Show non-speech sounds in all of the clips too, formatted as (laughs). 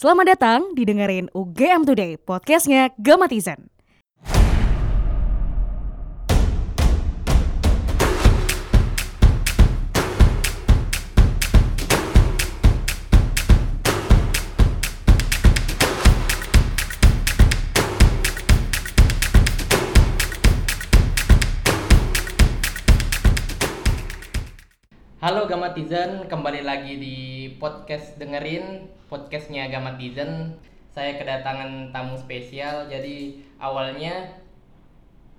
Selamat datang didengerin UGM Today, podcastnya Gamatizen. Halo Gamatizen, kembali lagi di podcast dengerin podcastnya Gamatizen. Saya kedatangan tamu spesial, jadi awalnya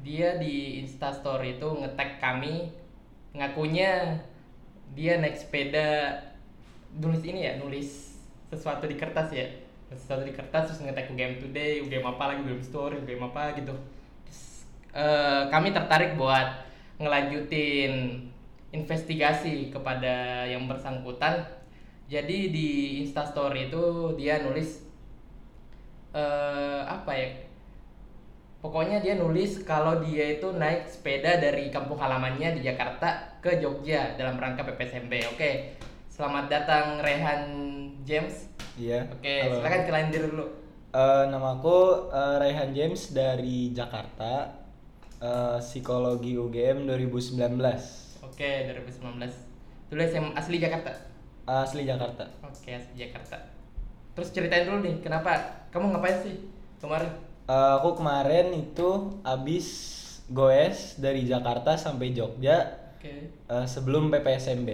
dia di Instastory itu ngetek kami, ngakunya dia naik sepeda, nulis ini ya, nulis sesuatu di kertas ya, sesuatu di kertas terus ngetek UGM Today, UGM apa lagi, UGM Story, UGM apa gitu. Terus, eh, kami tertarik buat ngelanjutin investigasi kepada yang bersangkutan. Jadi di Instastory itu dia nulis eh apa ya? Pokoknya dia nulis kalau dia itu naik sepeda dari kampung halamannya di Jakarta ke Jogja dalam rangka PPSMB. Oke. Selamat datang Rehan James. Iya. Oke, halo. silakan kenalin diri dulu. Eh, nama aku eh, Raihan James dari Jakarta. eh, psikologi UGM 2019. Oke, 2019. Tulis yang asli Jakarta. Asli Jakarta. Oke, asli Jakarta. Terus ceritain dulu nih, kenapa kamu ngapain sih kemarin? Eh, aku kemarin itu abis goes dari Jakarta sampai Jogja Oke. eh, sebelum PPSMB.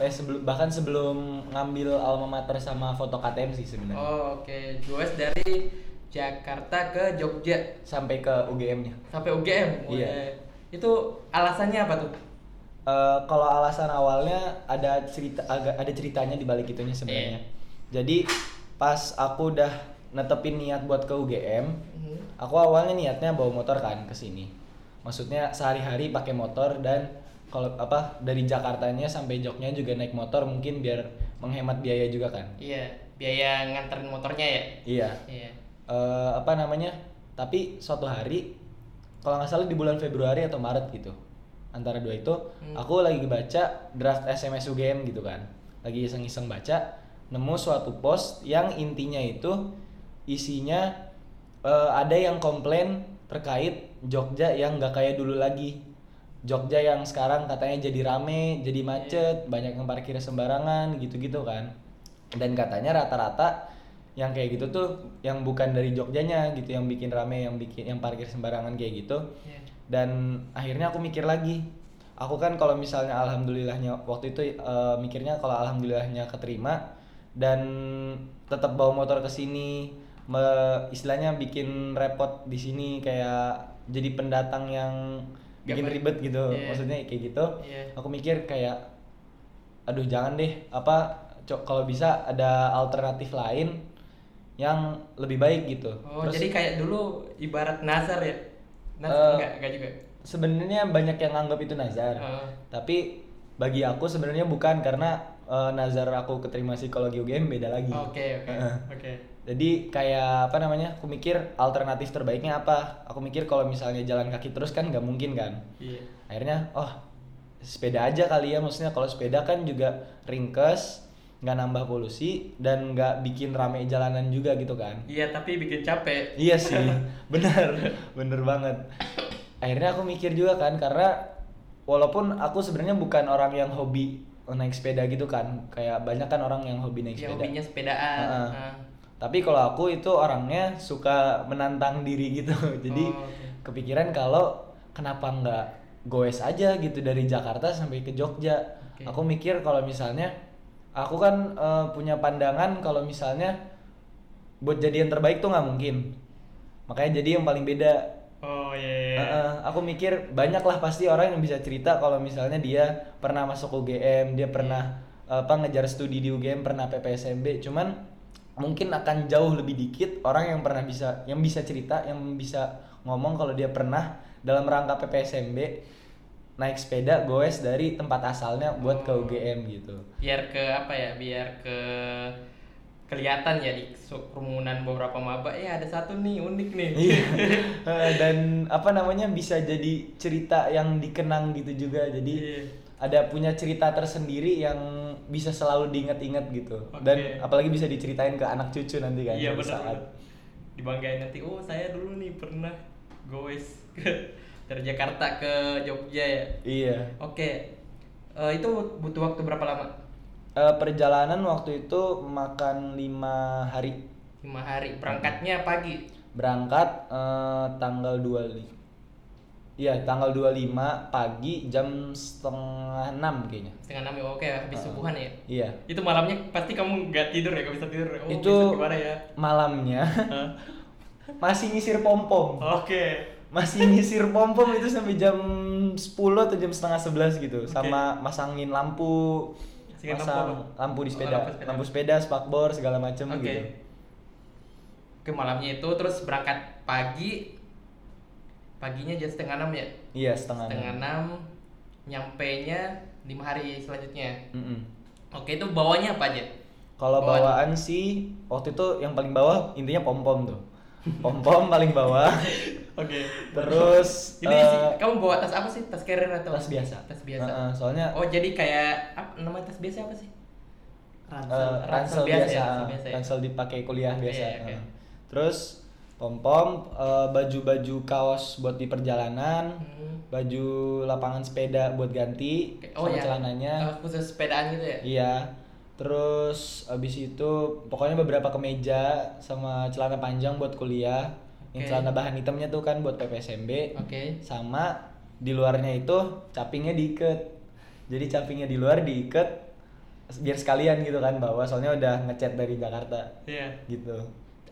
Eh sebelum bahkan sebelum ngambil alma mater sama foto KTM sih sebenarnya. Oh, oke. Gue dari Jakarta ke Jogja Sampai ke UGM-nya. sampai UGM. Iya. Weh. Itu alasannya apa tuh? Eh, kalau alasan awalnya ada cerita agak ada ceritanya di balik itunya sebenarnya. Jadi pas aku udah netepin niat buat ke UGM, Mhm. aku awalnya niatnya bawa motor kan ke sini. Maksudnya sehari-hari pakai motor dan kalau apa dari Jakartanya sampai Jogja juga naik motor mungkin biar menghemat biaya juga kan. Iya, biaya nganterin motornya ya. Iya. Iya. Eh, apa namanya? Tapi suatu hari kalau nggak salah di bulan Februari atau Maret gitu. Antara dua itu Hmm. aku lagi baca draft SMS UGM gitu kan. Lagi iseng-iseng baca nemu suatu post yang intinya itu isinya eh, ada yang komplain terkait Jogja yang nggak kayak dulu lagi. Jogja yang sekarang katanya jadi rame, jadi macet, banyak yang parkir sembarangan gitu-gitu kan. Dan katanya rata-rata yang kayak gitu tuh yang bukan dari Jogjanya gitu yang bikin rame, yang bikin yang parkir sembarangan kayak gitu. Iya. Dan akhirnya aku mikir lagi. Aku kan kalau misalnya alhamdulillahnya waktu itu eh, mikirnya kalau alhamdulillahnya keterima dan tetap bawa motor ke sini me- istilahnya bikin repot di sini kayak jadi pendatang yang bikin baik. ribet gitu Iya. maksudnya kayak gitu Iya. aku mikir kayak aduh jangan deh apa kalau bisa ada alternatif lain yang lebih baik gitu Oh, Terus jadi kayak dulu ibarat nazar ya? Nazar Eh, enggak, enggak juga. sebenarnya banyak yang anggap itu nazar Oh. tapi bagi aku sebenarnya bukan karena eh, nazar aku keterima psikologi UGM beda lagi Oke, oke. Oke. jadi kayak apa namanya aku mikir alternatif terbaiknya apa aku mikir kalau misalnya jalan kaki terus kan nggak mungkin kan Iya. akhirnya oh sepeda aja kali ya maksudnya kalau sepeda kan juga ringkes nggak nambah polusi dan nggak bikin rame jalanan juga gitu kan Iya, tapi bikin capek. iya (laughs) sih bener bener banget akhirnya aku mikir juga kan karena walaupun aku sebenarnya bukan orang yang hobi naik sepeda gitu kan kayak banyak kan orang yang hobi naik Yang sepeda hobinya sepedaan. Heeh. Ah. tapi kalau aku itu orangnya suka menantang diri gitu (laughs) jadi Oh, oke. kepikiran kalau kenapa nggak goes aja gitu dari Jakarta sampai ke Jogja Oke. aku mikir kalau misalnya aku kan eh, punya pandangan kalau misalnya buat jadi yang terbaik tuh nggak mungkin makanya jadi yang paling beda Oh iya. iya. Heeh, aku mikir banyak lah pasti orang yang bisa cerita kalau misalnya dia pernah masuk UGM, dia pernah apa ngejar studi di UGM, pernah PPSMB, cuman mungkin akan jauh lebih dikit orang yang pernah bisa yang bisa cerita, yang bisa ngomong kalau dia pernah dalam rangka PPSMB naik sepeda goes dari tempat asalnya buat ke Oh. UGM gitu. Biar ke apa ya? Biar ke kelihatan ya di kerumunan beberapa maba ya ada satu nih unik nih. Iya. (laughs) Eh, Dan apa namanya bisa jadi cerita yang dikenang gitu juga. Jadi Iya. ada punya cerita tersendiri yang bisa selalu diingat-ingat gitu Oke. dan apalagi bisa diceritain ke anak cucu nanti kan suatu benar saat. dibanggain nanti oh saya dulu nih pernah goes ke dari Jakarta ke Jogja ya? Iya. Oke. Eh, itu butuh waktu berapa lama? Eh, perjalanan waktu itu makan lima hari. Lima hari. Berangkatnya pagi? Berangkat eh, tanggal 25 Iya, tanggal 25 pagi jam setengah enam kayaknya. setengah enam ya? Oke habis Ah. subuhan ya? Iya. itu malamnya pasti kamu nggak tidur ya? Nggak bisa tidur. Oh, itu gimana ya? malamnya masih nyisir pom-pom. oke Masih nyisir pom-pom itu sampai jam 10 atau jam setengah 11 gitu. Oke. Sama masangin lampu, Masangin masang lampu lampu di Oh, sepeda, lampu sepeda. lampu sepeda, spakbor segala macem Oke. gitu. ke malamnya itu terus berangkat pagi paginya jam setengah enam ya Iya, setengah, setengah enam. nyampe nya lima hari selanjutnya Mm-mm. oke itu bawanya apa aja Kalau Bawaan. bawaan sih waktu itu yang paling bawah intinya pom-pom tuh. Pom-pom paling bawah. oke Terus ini sih kamu bawa tas apa sih tas carrier atau tas biasa. tas biasa Heeh, soalnya oh jadi kayak apa nama tas biasa apa sih eh, ransel ransel biasa biasa, ya, ransel biasa ya. ransel dipakai kuliah Oke, biasa. oke. Heeh. Terus pom-pom, eh, baju-baju kaos buat di perjalanan, Hmm. baju lapangan sepeda buat ganti Oke, sama ya. celananya. Oh, khusus sepedaan gitu ya Iya. Terus abis itu pokoknya beberapa kemeja sama celana panjang buat kuliah. Yang Oke. celana bahan hitamnya tuh kan buat PPSMB. oke Sama di luarnya itu capingnya diikat. Jadi capingnya di luar diikat biar sekalian gitu kan bawa soalnya udah ngecat dari Jakarta iya gitu.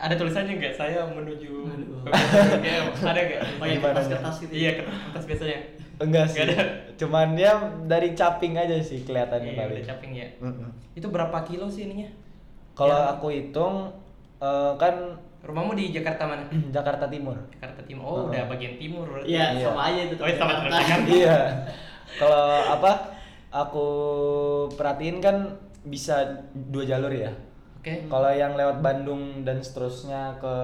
Ada tulisannya nggak saya menuju ada nggak (laughs) Pakai Gimana kertas-kertas gitu. iya kertas kertas biasanya Enggak sih. Nggak ada. Cuman dia dari caping aja sih kelihatannya iya caping ya Mm-mm. itu berapa kilo sih ininya Kalau Ya. aku hitung eh, kan rumahmu di Jakarta mana (clears throat) Jakarta Timur. Jakarta Timur oh Heeh. udah bagian timur berarti. Iya, Iya. sama aja itu. Oh, sama kan. (laughs) iya kalau apa aku perhatiin kan bisa dua jalur ya oke. Kalau yang lewat Bandung dan seterusnya ke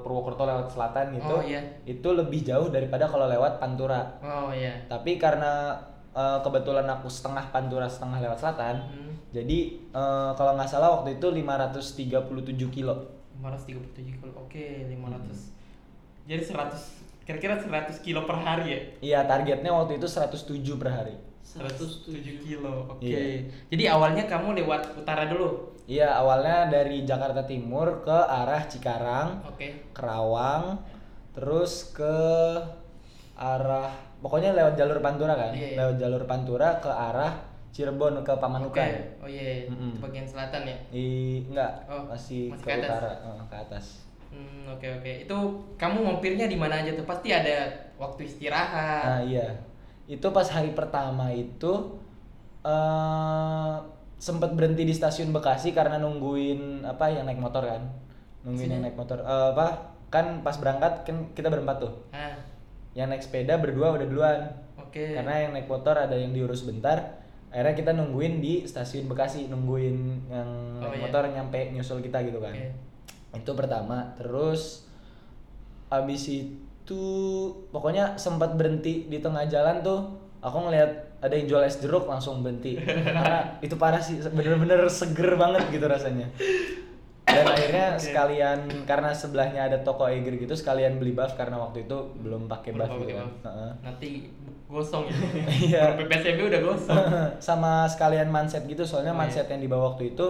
Purwokerto lewat selatan gitu Oh, iya. itu lebih jauh daripada kalau lewat Pantura. Oh iya. Tapi karena eh, kebetulan aku setengah Pantura setengah lewat selatan Hmm. jadi eh, kalau nggak salah waktu itu 537 kilo. 537 kilo. Oke 500 Hmm. jadi 100 kira-kira 100 kilo per hari ya? Iya targetnya waktu itu 107 per hari 107 kilo oke. Iya. jadi awalnya kamu lewat utara dulu? Iya awalnya dari Jakarta Timur ke arah Cikarang oke. Kerawang terus ke arah pokoknya lewat jalur Pantura kan? Iya, iya. lewat jalur Pantura ke arah Cirebon ke Pamanukan. Oh iya Mm-mm. itu bagian selatan ya? I, enggak Oh, masih, masih ke, ke atas. utara eh, ke atas. Hmm, oke oke. Itu kamu mampirnya di mana aja tuh? Pasti ada waktu istirahat. Nah iya itu pas hari pertama itu eh sempat berhenti di stasiun Bekasi karena nungguin apa yang naik motor kan? Nungguin Sini. yang naik motor. Eh, apa? Kan pas berangkat kan kita berempat tuh. Ah. Yang naik sepeda berdua udah duluan. Oke. Karena yang naik motor ada yang diurus bentar akhirnya kita nungguin di stasiun Bekasi nungguin yang Oh, naik iya. motor nyampe nyusul kita gitu kan. Oke. itu pertama. Terus abis itu pokoknya sempat berhenti di tengah jalan tuh aku ngeliat ada yang jual es jeruk langsung berhenti (laughs) karena itu parah sih bener-bener seger banget gitu rasanya dan akhirnya Oke. sekalian karena sebelahnya ada toko Eiger gitu sekalian beli buff karena waktu itu belum pakai buff gitu kan. buff. Heeh. nanti gosong ya (laughs) Iya. PPSMB udah gosong (laughs) sama sekalian manset gitu soalnya Oh, iya. manset yang dibawa waktu itu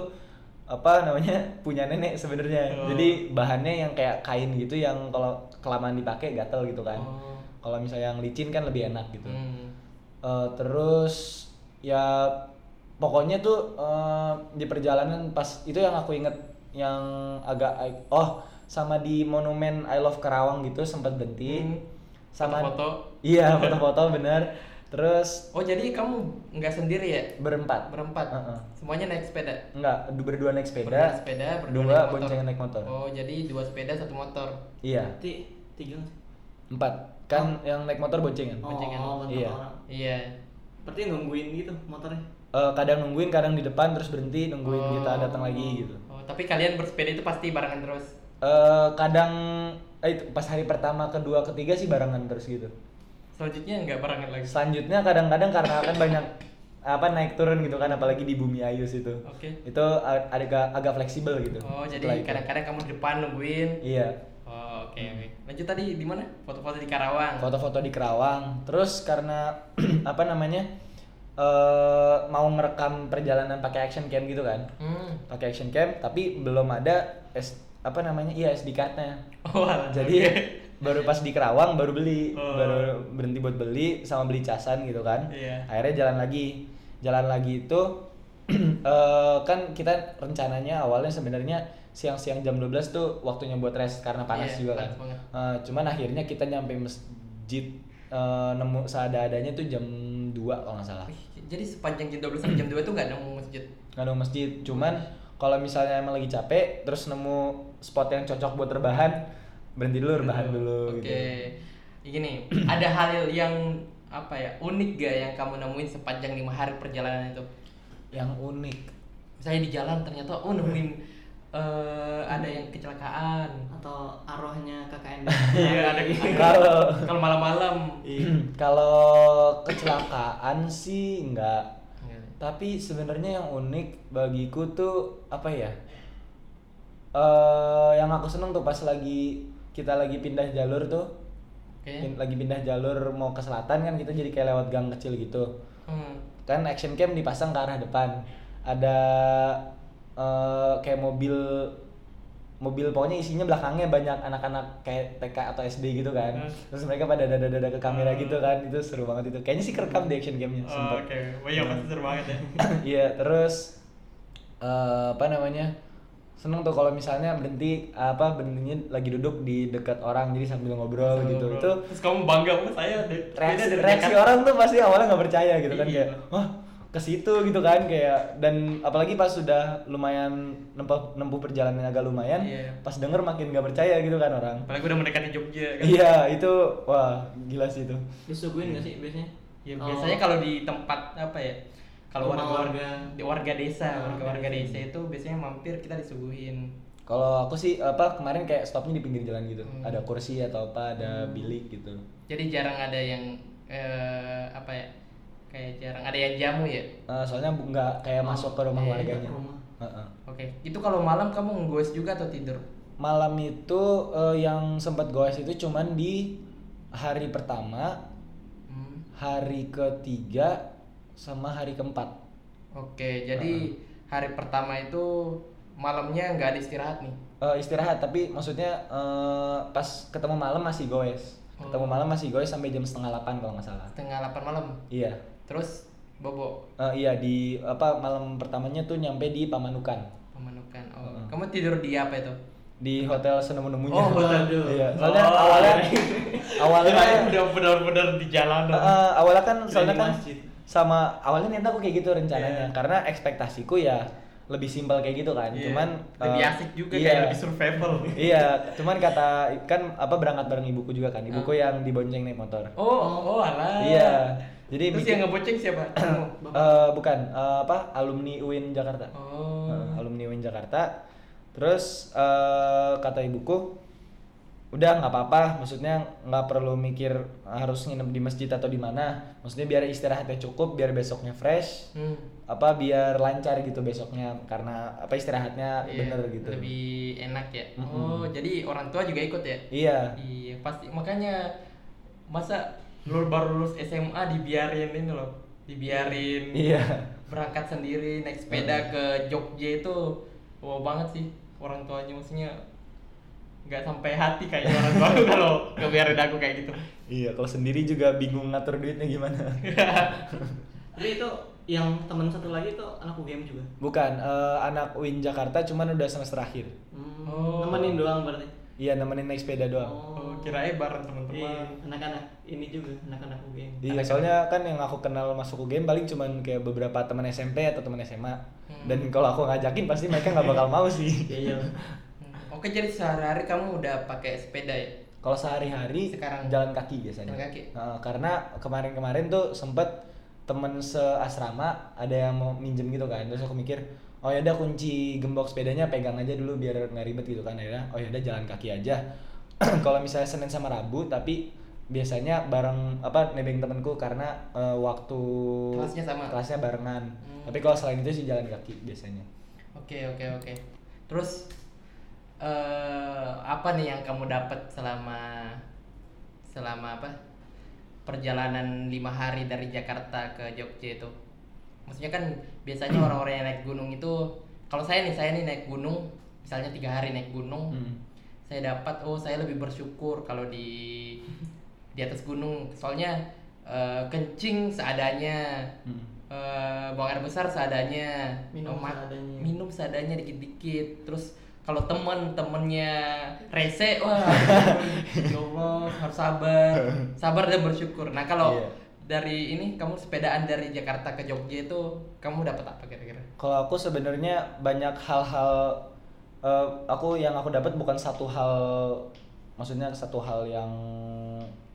apa namanya punya nenek sebenarnya Oh. jadi bahannya yang kayak kain gitu yang kalau kelamaan dipakai gatel gitu kan Oh. kalau misalnya yang licin kan lebih enak gitu Hmm. Eh, terus ya pokoknya tuh eh, di perjalanan pas itu yang aku inget yang agak oh sama di monumen I Love Karawang gitu sempat berhenti Hmm. sama Foto-foto. iya foto-foto bener terus Oh jadi kamu nggak sendiri ya? berempat Berempat. Heeh. Semuanya naik sepeda. Enggak, du- berdua naik sepeda. Berdua sepeda, berdua dua naik motor. boncengan naik motor. Oh jadi dua sepeda satu motor. Iya, Berarti tiga nggak sih? empat. Kan yang naik motor boncengan. Oh, Boncengan. bentuk Iya. orang. Iya. Berarti nungguin gitu motornya. Eh, kadang nungguin, kadang di depan terus berhenti nungguin Oh. kita datang lagi gitu. Oh tapi kalian bersepeda itu pasti barengan terus. Eh, kadang eh, itu pas hari pertama, kedua, ketiga sih barengan terus gitu. Selanjutnya nggak barengan lagi. Selanjutnya kadang-kadang karena kan banyak apa naik turun gitu kan apalagi di bumi Ayus itu Oke. itu agak agak fleksibel gitu Oh, jadi kadang-kadang kamu di depan nungguin. iya Oke oke. Lanjut tadi di mana? Foto-foto di Karawang. foto-foto di Kerawang terus karena (clears throat) apa namanya eh mau merekam perjalanan pakai action cam gitu kan Hmm. pakai action cam tapi belum ada S, apa namanya iya SD cardnya Oh, jadi oke. baru pas di Kerawang baru beli Oh. baru berhenti buat beli sama beli casan gitu kan Iya. akhirnya jalan lagi jalan lagi itu (clears throat) eh, kan kita rencananya awalnya sebenarnya siang-siang jam 12 tuh waktunya buat rest karena panas Iya, juga kan. Eh, cuman akhirnya kita nyampe masjid eh, nemu seada-adanya tuh jam 2 kalau nggak salah Jadi sepanjang jam 12 sampai jam 2 tuh nggak nemu masjid. nggak ada masjid cuman kalau misalnya emang lagi capek terus nemu spot yang cocok buat rebahan berhenti dulu rebahan dulu Oke. gitu Gini, (clears throat) ada hal yang apa ya unik gak yang kamu nemuin sepanjang lima hari perjalanan itu? yang unik Misalnya di jalan ternyata oh nemuin (laughs) eh, ada yang kecelakaan. Atau arwahnya KKN. (laughs) Iya, ada kalau kalau malam-malam. kalau kecelakaan sih enggak tapi sebenarnya yang unik bagiku tuh apa ya eh yang aku seneng tuh pas lagi kita lagi pindah jalur tuh Oke. pin- lagi pindah jalur mau ke selatan kan kita jadi kayak lewat gang kecil gitu Hmm. kan action cam dipasang ke arah depan ada eh, kayak mobil mobil pokoknya isinya belakangnya banyak anak-anak kayak TK atau SD gitu kan Hmm. terus mereka pada dada-dada ke kamera Hmm. gitu kan itu seru banget itu kayaknya sih kerekam di action camnya Oh, Oke, wah iya pasti seru banget ya. (laughs) iya terus eh, apa namanya seneng tuh kalau misalnya berhenti apa berhentinya lagi duduk di dekat orang jadi sambil ngobrol Sambil gitu ngobrol. itu Terus kamu bangga sama saya reaksi, reaksi orang tuh pasti awalnya nggak percaya gitu kan Iya. kayak wah ke situ gitu kan kayak dan apalagi pas sudah lumayan nempuh nempuh perjalanan agak lumayan Iya. pas denger makin nggak percaya gitu kan orang Apalagi udah mendekati Jogja kan. iya itu wah gila sih itu Disuguhin gak sih biasanya? Ya, Oh, biasanya kalau di tempat apa ya? Kalau warga, warga. di warga desa, Ah, warga warga desa itu biasanya mampir kita disuguhin. kalau aku sih apa kemarin kayak stopnya di pinggir jalan gitu Hmm. ada kursi atau apa ada bilik gitu Jadi jarang ada yang eh, apa ya? Kayak jarang ada yang jamu ya. Eh, soalnya nggak kayak Oh, masuk ke rumah iya, warganya ke rumah. Heeh. Oke, itu kalau malam kamu ngegoes juga atau tidur? malam itu eh, yang sempat goes itu cuman di hari pertama Hmm. hari ketiga sama hari keempat Oke, jadi hari pertama itu malamnya nggak ada istirahat nih. Eh, istirahat tapi maksudnya eh, pas ketemu malam masih goes ketemu malam masih goes sampai jam setengah delapan kalau nggak salah Setengah 8 malam. iya Terus bobo Eh, iya di apa malam pertamanya tuh nyampe di Pamanukan pemanukan. Oh, Heeh. kamu tidur di apa itu? di hotel senemu-nemunya Oh, hotel. (laughs) iya soalnya Oh, awalnya iya. (laughs) awalnya udah benar-benar di jalan. Eh, awalnya kan soalnya kan sama awalnya niat aku kayak gitu rencananya Iya. karena ekspektasiku ya lebih simpel kayak gitu kan Iya. cuman lebih eh, asik juga iya. kayak lebih survival. (laughs) iya cuman kata kan apa berangkat bareng ibuku juga kan ibuku yang dibonceng naik motor Oh, oh alah. iya jadi Terus bikin- yang ngeboceng siapa? (clears throat) Eh, bukan eh, apa alumni UIN Jakarta oh. Eh, alumni UIN Jakarta terus eh, kata ibuku udah nggak apa-apa maksudnya nggak perlu mikir harus nginep di masjid atau di mana maksudnya biar istirahatnya cukup biar besoknya fresh Hmm. Apa biar lancar gitu besoknya karena apa istirahatnya Iya, bener gitu Lebih enak ya. Mm-mm. Oh, jadi orang tua juga ikut ya? iya Iya, pasti makanya masa lu baru lulus SMA dibiarin ini loh. Dibiarin iya berangkat sendiri naik sepeda ke Jogja itu wow banget sih orang tuanya maksudnya nggak sampai hati kayaknya orang tua (laughs) kalau ngebiarin aku kayak gitu iya kalau sendiri juga bingung ngatur duitnya gimana (laughs) Tapi itu yang teman satu lagi tuh anak UGM juga. bukan eh, anak UIN Jakarta cuman udah semester akhir Hmm, Oh. Nemenin doang berarti. iya nemenin naik sepeda doang oh, kirain bareng Iya, teman-teman anak-anak ini juga, anak-anak UGM. Iya, Anak- soalnya kan yang aku kenal masuk UGM paling cuman kayak beberapa teman SMP atau teman SMA. Hmm. Dan kalau aku ngajakin pasti mereka nggak bakal mau sih. (laughs) Iya, iya. Hmm, oke jadi sehari-hari kamu udah pakai sepeda ya Kalau sehari-hari Sekarang. jalan kaki biasanya. Jalan kaki. Nah, karena kemarin-kemarin tuh sempet temen seasrama ada yang mau minjem gitu kan. Terus aku mikir, oh ya udah kunci gembok sepedanya pegang aja dulu biar nggak ribet gitu kan. Akhirnya, oh ya udah jalan kaki aja. (clears throat) kalau misalnya Senin sama Rabu tapi biasanya bareng apa nebeng temenku karena eh, waktu Kelasnya sama? kelasnya barengan Hmm. tapi kalau selain itu sih jalan kaki biasanya Oke oke oke. Terus eh apa nih yang kamu dapat selama selama apa perjalanan lima hari dari Jakarta ke Jogja itu? Maksudnya kan biasanya (clears throat) orang-orang yang naik gunung itu kalau saya nih saya nih naik gunung misalnya tiga hari naik gunung Hmm. saya dapat oh saya lebih bersyukur kalau di di atas gunung soalnya eh, kencing seadanya Hmm. eh, buang air besar seadanya Minum Oh, seadanya. minum seadanya dikit-dikit terus kalau temen temennya rese wah (laughs) ya Allah harus sabar sabar dan bersyukur nah kalau Iya. dari ini kamu sepedaan dari Jakarta ke Jogja itu kamu dapat apa kira-kira Kalau aku sebenarnya banyak hal-hal eh, aku yang aku dapat bukan satu hal maksudnya satu hal yang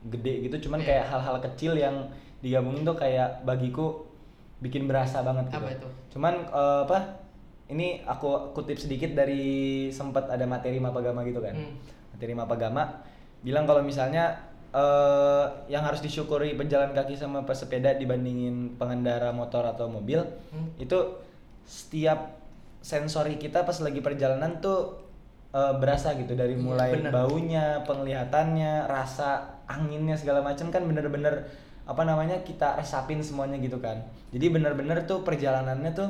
gede gitu cuman Iya. kayak hal-hal kecil yang digabungin tuh kayak bagiku bikin berasa banget gitu. Apa itu? Cuman eh, apa? Ini aku kutip sedikit dari sempat ada materi mapagama gitu kan. Hmm. Materi mapagama bilang kalau misalnya eh yang harus disyukuri pejalan kaki sama pesepeda dibandingin pengendara motor atau mobil Hmm. itu setiap sensori kita pas lagi perjalanan tuh eh, berasa gitu dari Iya, mulai bener. baunya, penglihatannya, rasa anginnya segala macam kan bener-bener apa namanya kita resapin semuanya gitu kan. Jadi bener-bener tuh perjalanannya tuh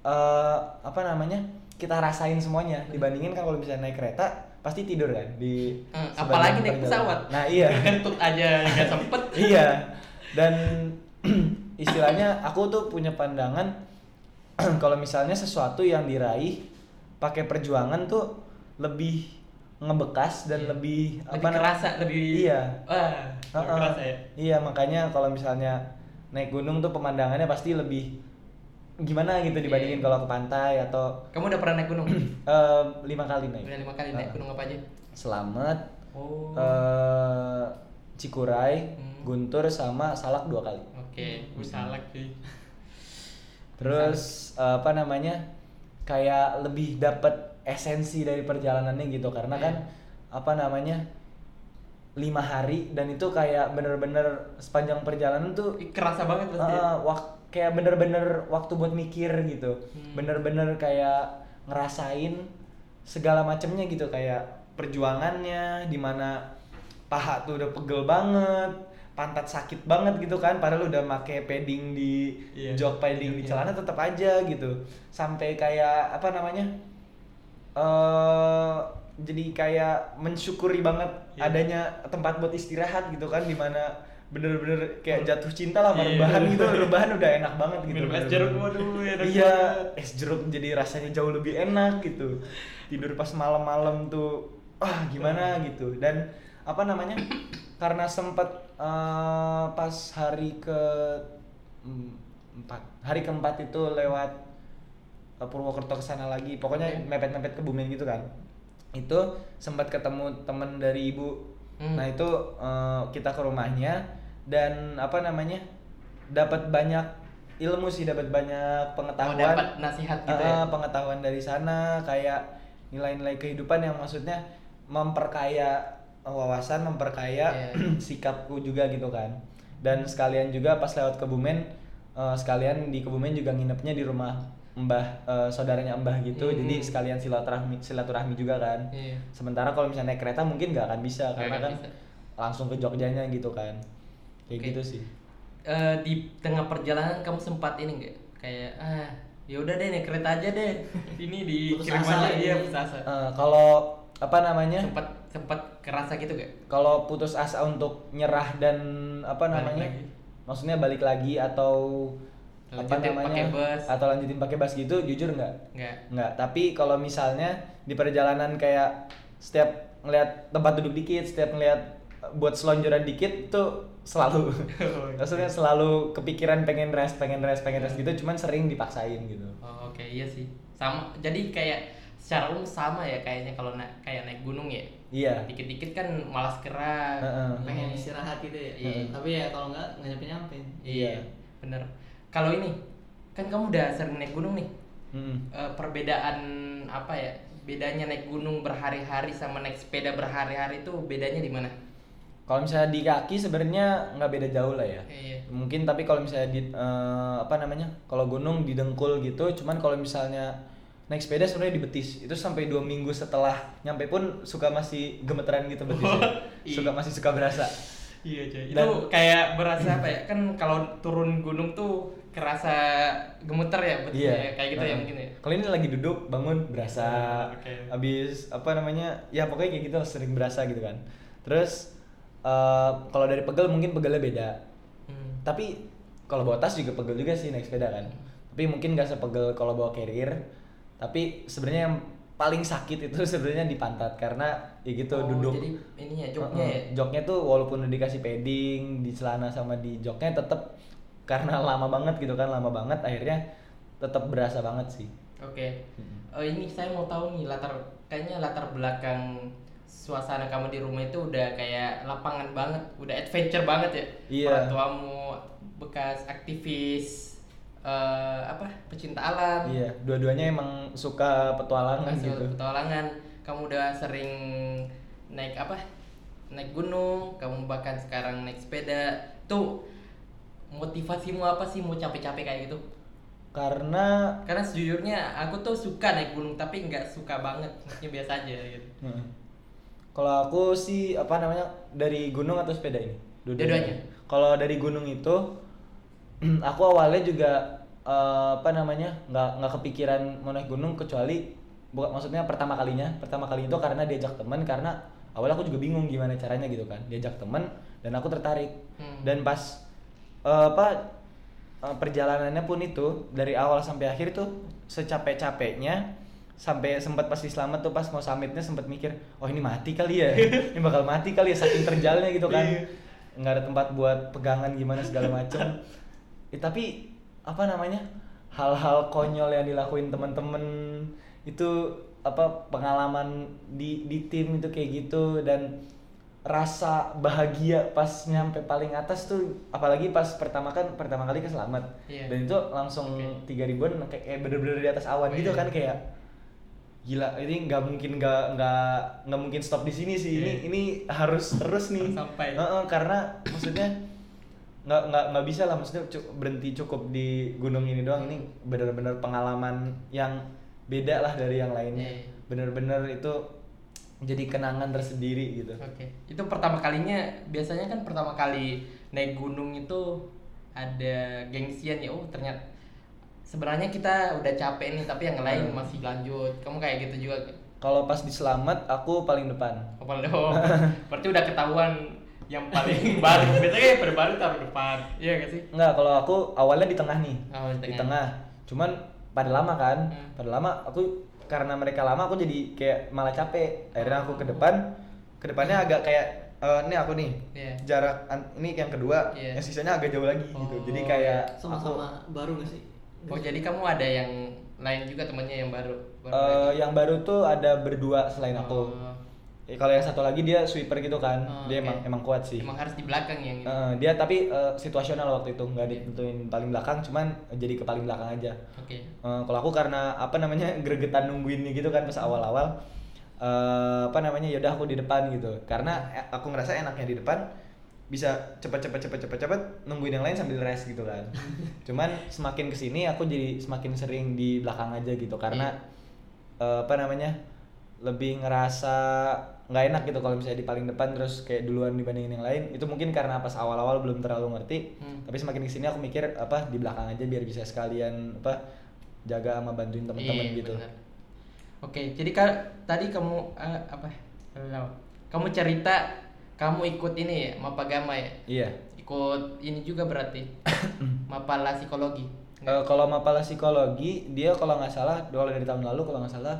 eh apa namanya kita rasain semuanya. Dibandingin kan kalau misalnya naik kereta pasti tidur kan di Hmm, apalagi naik pesawat. Nah iya. (laughs) kentut aja nggak sempet. (laughs) Iya. Dan (clears throat) istilahnya aku tuh punya pandangan (clears throat) kalau misalnya sesuatu yang diraih pakai perjuangan tuh lebih ngebekas dan Iya. lebih, lebih namanya- kerasa lebih iya. Wah lebih Heeh. kerasa ya. Iya makanya kalau misalnya naik gunung tuh pemandangannya pasti lebih gimana gitu dibandingin Iya. kalau ke pantai atau kamu udah pernah naik gunung (clears throat) eh, lima kali naik udah lima kali naik Heeh. gunung apa aja selamat oh eh, Cikuray Hmm. Guntur sama Salak dua kali oke gue salak sih (laughs) Terus eh, apa namanya? Kayak lebih dapat esensi dari perjalanannya gitu karena Iya. kan apa namanya? lima hari dan itu kayak bener-bener sepanjang perjalanan tuh kerasa banget pasti eh, wak- kayak bener-bener waktu buat mikir gitu Hmm. bener-bener kayak ngerasain segala macamnya gitu kayak perjuangannya di mana paha tuh udah pegel banget pantat sakit banget gitu kan padahal udah make padding di Iya. jok padding di Iya. celana tetap aja gitu sampai kayak apa namanya eh jadi kayak mensyukuri banget Iya. adanya tempat buat istirahat gitu kan di mana bener-bener kayak jatuh cinta lah sama Iya. rebahan gitu. Rebahan udah enak banget gitu. Minum es jeruk waduh enak iya es jeruk jadi rasanya jauh lebih enak gitu. Tidur pas malam-malam tuh ah gimana gitu. Dan apa namanya? Karena sempet eh, pas hari ke mm, empat hari keempat itu lewat eh, Purwokerto ke sana lagi. Pokoknya mepet-mepet ke Bumen gitu kan. Itu sempat ketemu temen dari ibu. Hmm. nah itu eh, kita ke rumahnya dan apa namanya dapat banyak ilmu sih dapat banyak Oh, pengetahuan dapat nasihat gitu Eh, ya pengetahuan dari sana kayak nilai-nilai kehidupan yang maksudnya memperkaya wawasan memperkaya Iya. (clears throat) sikapku juga gitu kan dan sekalian juga pas lewat Kebumen eh, sekalian di Kebumen juga nginepnya di rumah mbah eh, saudaranya mbah gitu Hmm. jadi sekalian silaturahmi silaturahmi juga kan Iya. sementara kalau misalnya naik kereta mungkin nggak akan bisa Nggak karena kan bisa. langsung ke Jogjanya gitu kan kayak Oke. gitu sih. Eh, di tengah perjalanan kamu sempat ini enggak kayak ah ya udah deh naik kereta aja deh. (laughs) Ini Putus dikirim asa aja iya putus asa. Eh, kalau apa namanya? Sempat sempat kerasa gitu gak kalau putus asa untuk nyerah dan apa Balik namanya? lagi. maksudnya balik lagi atau apa Lanjutin namanya? pakai bus. atau lanjutin pakai bus gitu jujur nggak? Nggak. Nggak. Tapi kalau misalnya di perjalanan kayak setiap ngelihat tempat duduk dikit setiap ngelihat eh, buat selonjoran dikit tuh selalu. (laughs) Maksudnya selalu kepikiran pengen rest pengen rest pengen rest gitu cuman sering dipaksain gitu. Oh, oke iya sih. Sama jadi kayak secara umum sama ya kayaknya kalau na kayak naik gunung ya? Iya. Dikit-dikit kan malas gerak. Heeh. pengen istirahat gitu ya? Iya. tapi ya kalau nggak nggak nyampe nyampe iya Iya. bener. Kalau ini kan kamu udah sering naik gunung nih. Mm-mm. Eh, perbedaan apa ya? Bedanya naik gunung berhari-hari sama naik sepeda berhari-hari itu bedanya di mana Kalau misalnya di kaki sebenarnya nggak beda jauh lah ya. Iya. Mungkin tapi kalau misalnya di eh, apa namanya? Kalau gunung di dengkul gitu, cuman kalau misalnya naik sepeda sebenarnya di betis. Itu sampai dua minggu setelah nyampe pun suka masih gemeteran gitu betisnya. Iya. suka masih suka berasa. Iya coy. Itu kayak berasa apa ya? Kan kalau turun gunung tuh kerasa gemeter ya betul ya? Kayak gitu ya Heeh. mungkin ya. Kalau ini lagi duduk bangun berasa. Oke. Habis apa namanya? Ya pokoknya kayak gitu sering berasa gitu kan. Terus eh, kalau dari pegel mungkin pegelnya beda. Hmm. Tapi kalau bawa tas juga pegel juga sih naik sepeda kan. Tapi mungkin gak sepegel kalau bawa carrier. Tapi sebenarnya yang paling sakit itu (laughs) sebenarnya di pantat karena ya gitu Oh, duduk. Jadi ininya joknya Heeh, ya. Joknya tuh walaupun udah dikasih padding di celana sama di joknya tetap karena (laughs) lama banget gitu kan, lama banget akhirnya tetap berasa banget sih. Oke. Mm-mm. Oh ini saya mau tahu nih latar kayaknya latar belakang suasana kamu di rumah itu udah kayak lapangan banget, udah adventure banget ya. Iya. Orang tuamu bekas aktivis eh, apa pecinta alam. Iya, dua-duanya emang suka petualangan Masuk gitu. petualangan. Kamu udah sering naik apa? Naik gunung, kamu bahkan sekarang naik sepeda. Tuh motivasimu apa sih mau capek-capek kayak gitu? Karena Karena sejujurnya aku tuh suka naik gunung tapi nggak suka banget, maksudnya biasa aja gitu. Kalau aku sih apa namanya dari gunung atau sepeda ini? Dua-duanya. Kalau dari gunung itu (clears throat) aku awalnya juga eh, apa namanya nggak nggak kepikiran mau naik gunung kecuali bukan maksudnya pertama kalinya pertama kali itu karena diajak teman karena awalnya aku juga bingung gimana caranya gitu kan diajak teman dan aku tertarik Hmm. dan pas eh, apa eh, perjalanannya pun itu dari awal sampai akhir tuh secapek-capeknya sampai sempat pasti selamat tuh pas mau summitnya sempat mikir oh ini mati kali ya (laughs) ini bakal mati kali ya saking terjalnya gitu kan Iya. nggak ada tempat buat pegangan gimana segala macem Eh, (laughs) tapi apa namanya hal-hal konyol yang dilakuin teman-teman itu apa pengalaman di di tim itu kayak gitu dan rasa bahagia pas nyampe paling atas tuh apalagi pas pertama kan pertama kali ke selamat Iya. dan itu langsung tiga ribuan kayak, kayak bener-bener di atas awan Oh, gitu iya. kan kayak gila ini nggak mungkin nggak nggak nggak mungkin stop di sini sih. Ini Iya. ini harus terus nih. Sampai. Heeh, karena maksudnya nggak nggak nggak bisa lah. Maksudnya cu- berhenti cukup di gunung ini doang. Ini benar-benar pengalaman yang beda lah dari yang lainnya Iya, bener-bener itu jadi kenangan tersendiri gitu. Oke, itu pertama kalinya biasanya kan pertama kali naik gunung itu ada gengsian ya. Oh ternyata sebenarnya kita udah capek nih, tapi yang lain Hmm. masih lanjut. Kamu kayak gitu juga? kalau pas di selamat aku paling depan Oh, oh, (laughs) berarti udah ketahuan yang paling baru. (laughs) Biasanya kayak pada baru taruh depan. Iya gak sih? Enggak, kalau aku awalnya di tengah nih. Oh, di di tengah. tengah. Cuman pada lama kan, Hmm. pada lama aku karena mereka lama aku jadi kayak malah capek. Akhirnya aku ke depan, ke depannya agak kayak eh, ini aku nih. Iya. Jarak an- ini yang kedua, Iya. yang sisanya agak jauh lagi gitu. Oh. Jadi kayak aku Sama-sama baru gak sih? Oh jadi kamu ada yang lain juga temennya yang baru? baru lagi? yang baru tuh ada berdua selain aku. Oh, Eh, kalau yang satu lagi dia sweeper gitu kan. Oh, dia oke. emang emang kuat sih. Emang harus di belakang yang ini. Eh, dia tapi eh, situasional waktu itu nggak Iya. ditentuin paling belakang, cuman jadi ke paling belakang aja. Oke. Eh, kalau aku karena apa namanya (laughs) gregetan nungguinnya gitu kan pas awal-awal eh apa namanya yaudah aku di depan gitu karena aku ngerasa enaknya di depan bisa cepet cepet cepet cepet cepet nungguin yang lain sambil rest gitu kan (laughs) cuman semakin ke sini aku jadi semakin sering di belakang aja gitu karena eh, apa namanya lebih ngerasa nggak enak gitu kalau misalnya di paling depan terus kayak duluan dibandingin yang lain itu mungkin karena pas awal-awal belum terlalu ngerti Hmm. tapi semakin ke sini aku mikir apa di belakang aja biar bisa sekalian apa jaga sama bantuin teman-teman Iya, gitu benar. Oke, jadi kan tadi kamu eh, apa? Kamu cerita kamu ikut ini ya, Mapagama ya? iya Ikut ini juga berarti. (coughs) Mapala psikologi. Eh, kalau mapala psikologi dia kalau nggak salah kalau dari tahun lalu kalau nggak salah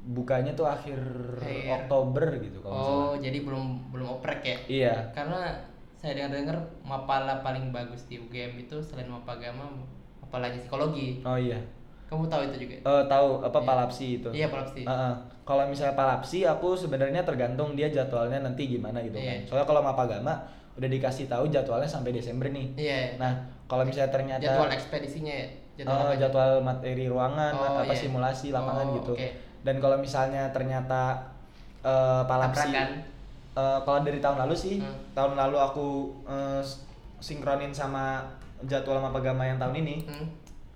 bukanya tuh akhir Akhir. Oktober gitu kalau nggak salah oh, jadi belum belum oprek ya? iya Karena saya dengar-dengar Mapala paling bagus di UGM itu selain Mapagama, Mapalanya psikologi. oh iya Kamu tahu itu juga? Eh, tahu apa Iya. palapsi itu Iya, palapsi. Heeh. kalau misalnya palapsi aku sebenarnya tergantung dia jadwalnya nanti gimana gitu kan Iya. soalnya kalau mapagama udah dikasih tahu jadwalnya sampai Desember nih Iya. nah kalau misalnya ternyata jadwal ekspedisinya ya? Jadwal aja? jadwal materi ruangan Oh, apa iya. simulasi lapangan Oh, gitu oke. dan kalau misalnya ternyata eh, palapsi Tabrakan. eh, kalau dari tahun lalu sih Hmm. tahun lalu aku s- sinkronin sama jadwal Mapagama yang tahun ini Hmm.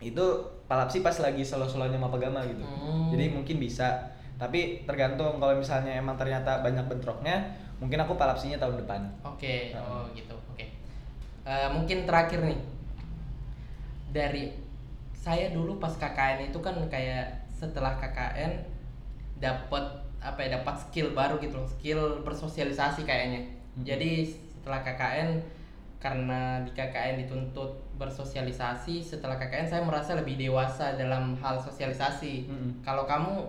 itu palapsi pas lagi selo-selonya Mapagama gitu Hmm. jadi mungkin bisa tapi tergantung kalau misalnya emang ternyata banyak bentroknya mungkin aku palapsinya tahun depan Oke, Nah. oh gitu. Oke. Eh, mungkin terakhir nih. Dari saya dulu pas KKN itu kan kayak setelah KKN dapat apa ya dapat skill baru gitu loh, skill bersosialisasi kayaknya. Hmm. Jadi setelah KKN karena di KKN dituntut bersosialisasi, setelah KKN saya merasa lebih dewasa dalam hal sosialisasi. Mm-mm. Kalau kamu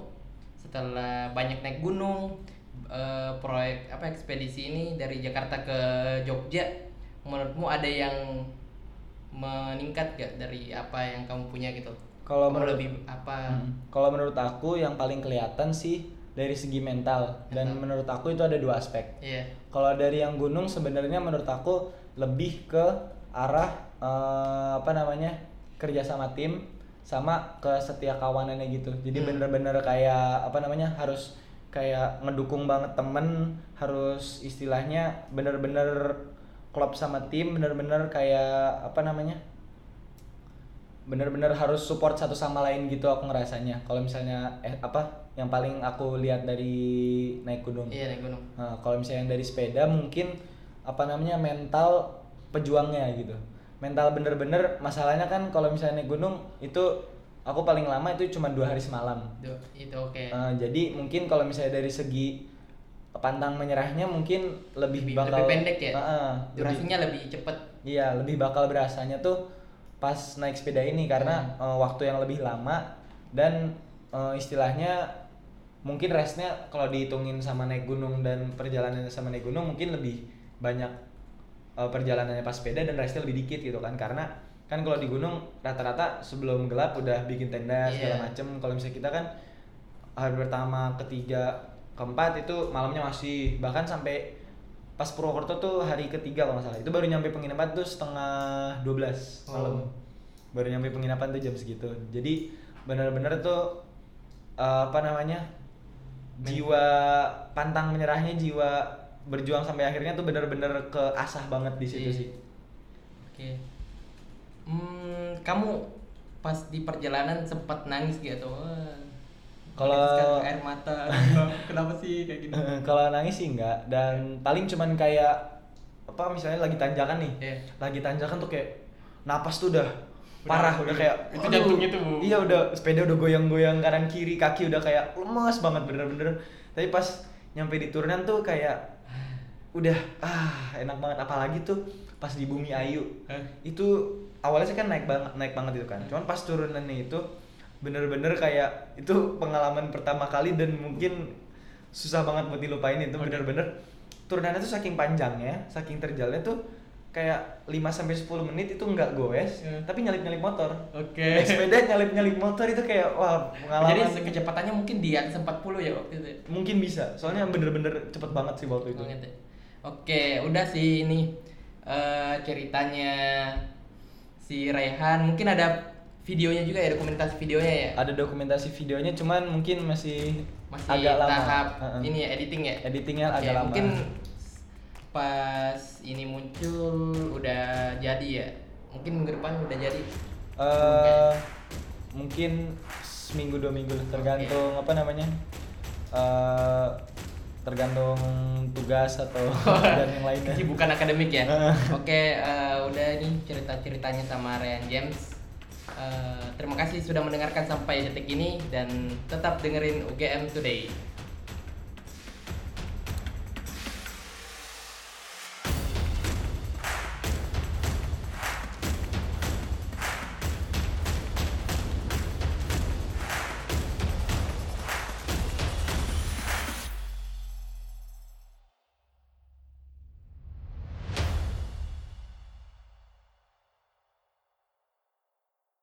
setelah banyak naik gunung, eh, proyek apa ekspedisi ini dari Jakarta ke Jogja, menurutmu ada yang meningkat gak dari apa yang kamu punya gitu? Kalau menurut- lebih apa? Mm. Kalau menurut aku yang paling kelihatan sih dari segi mental dan Mental. menurut aku itu ada dua aspek. Iya. Kalau dari yang gunung sebenarnya menurut aku lebih ke arah eh, apa namanya kerja sama tim sama ke setia kawanannya gitu. Jadi Hmm. bener-bener kayak apa namanya harus kayak ngedukung banget temen, harus istilahnya bener-bener klop sama tim, bener-bener kayak apa namanya bener-bener harus support satu sama lain gitu aku ngerasanya. Kalau misalnya eh, apa yang paling aku lihat dari naik gunung. Iya naik gunung. Nah, kalau misalnya yang dari sepeda mungkin apa namanya mental pejuangnya gitu. Mental bener-bener masalahnya kan kalau misalnya naik gunung itu aku paling lama itu cuma dua hari semalam. Itu, itu oke. Eh, jadi mungkin kalau misalnya dari segi pantang menyerahnya mungkin lebih, lebih, bakal lebih pendek ya. Heeh, lebih- Durasinya lebih cepet. Iya, lebih bakal berasanya tuh pas naik sepeda ini karena Hmm. eh, waktu yang lebih lama dan eh, istilahnya mungkin restnya kalau dihitungin sama naik gunung dan perjalanannya sama naik gunung mungkin lebih banyak eh, perjalanannya pas sepeda dan restnya lebih dikit gitu kan. Karena kan kalau di gunung rata-rata sebelum gelap udah bikin tenda segala Iya. macem. Kalau misalnya kita kan hari pertama ketiga keempat itu malamnya masih bahkan sampai pas Purwokerto tuh hari ketiga kalau nggak salah. Itu baru nyampe penginapan tuh setengah 12 malam. Oh. baru nyampe penginapan tuh jam segitu. Jadi benar-benar tuh eh, apa namanya jiwa pantang menyerahnya jiwa berjuang sampai akhirnya tuh benar-benar keasah banget di situ Iya. sih Oke. Hmm, kamu pas di perjalanan sempat nangis gitu. Wah. Kalau- Meneteskan air mata. (laughs) Kenapa sih kayak gini? (laughs) kalau nangis sih enggak dan paling cuman kayak apa misalnya lagi tanjakan nih Iya. lagi tanjakan tuh kayak napas tuh udah parah udah kayak itu jantungnya tuh. iya udah sepeda udah goyang-goyang kanan kiri kaki udah kayak lemas banget bener-bener tapi pas nyampe di turunan tuh kayak udah ah enak banget apalagi tuh pas di bumi ayu Hah? itu awalnya sih kan naik banget naik banget itu kan cuman pas turunannya itu bener-bener kayak itu pengalaman pertama kali dan mungkin susah banget buat dilupain itu bener-bener turunannya tuh saking panjangnya saking terjalnya tuh kayak 5 sampai 10 menit itu nggak goes Ya. tapi nyalip-nyalip motor Oke. naik sepeda nyalip-nyalip motor itu kayak wah pengalaman Jadi kecepatannya mungkin di atas 40 ya waktu itu. ya? mungkin bisa soalnya bener-bener cepet banget sih waktu itu Banget ya. Oke, udah sih ini eh, ceritanya si Rehan. Mungkin ada videonya juga ya, dokumentasi videonya ya. ada dokumentasi videonya cuman mungkin masih, Masih agak lama tahap Heeh. ini ya editing ya. editingnya agak lama Mungkin pas ini muncul udah jadi ya. Mungkin minggu depan udah jadi. Eh, mungkin seminggu dua minggu tergantung apa namanya eh tergantung tugas atau (laughs) dan yang lainnya Kesibukan akademik ya. Oke, eh, udah ini cerita-ceritanya sama Ryan James. Eh, terima kasih sudah mendengarkan sampai detik ini dan tetap dengerin UGM Today.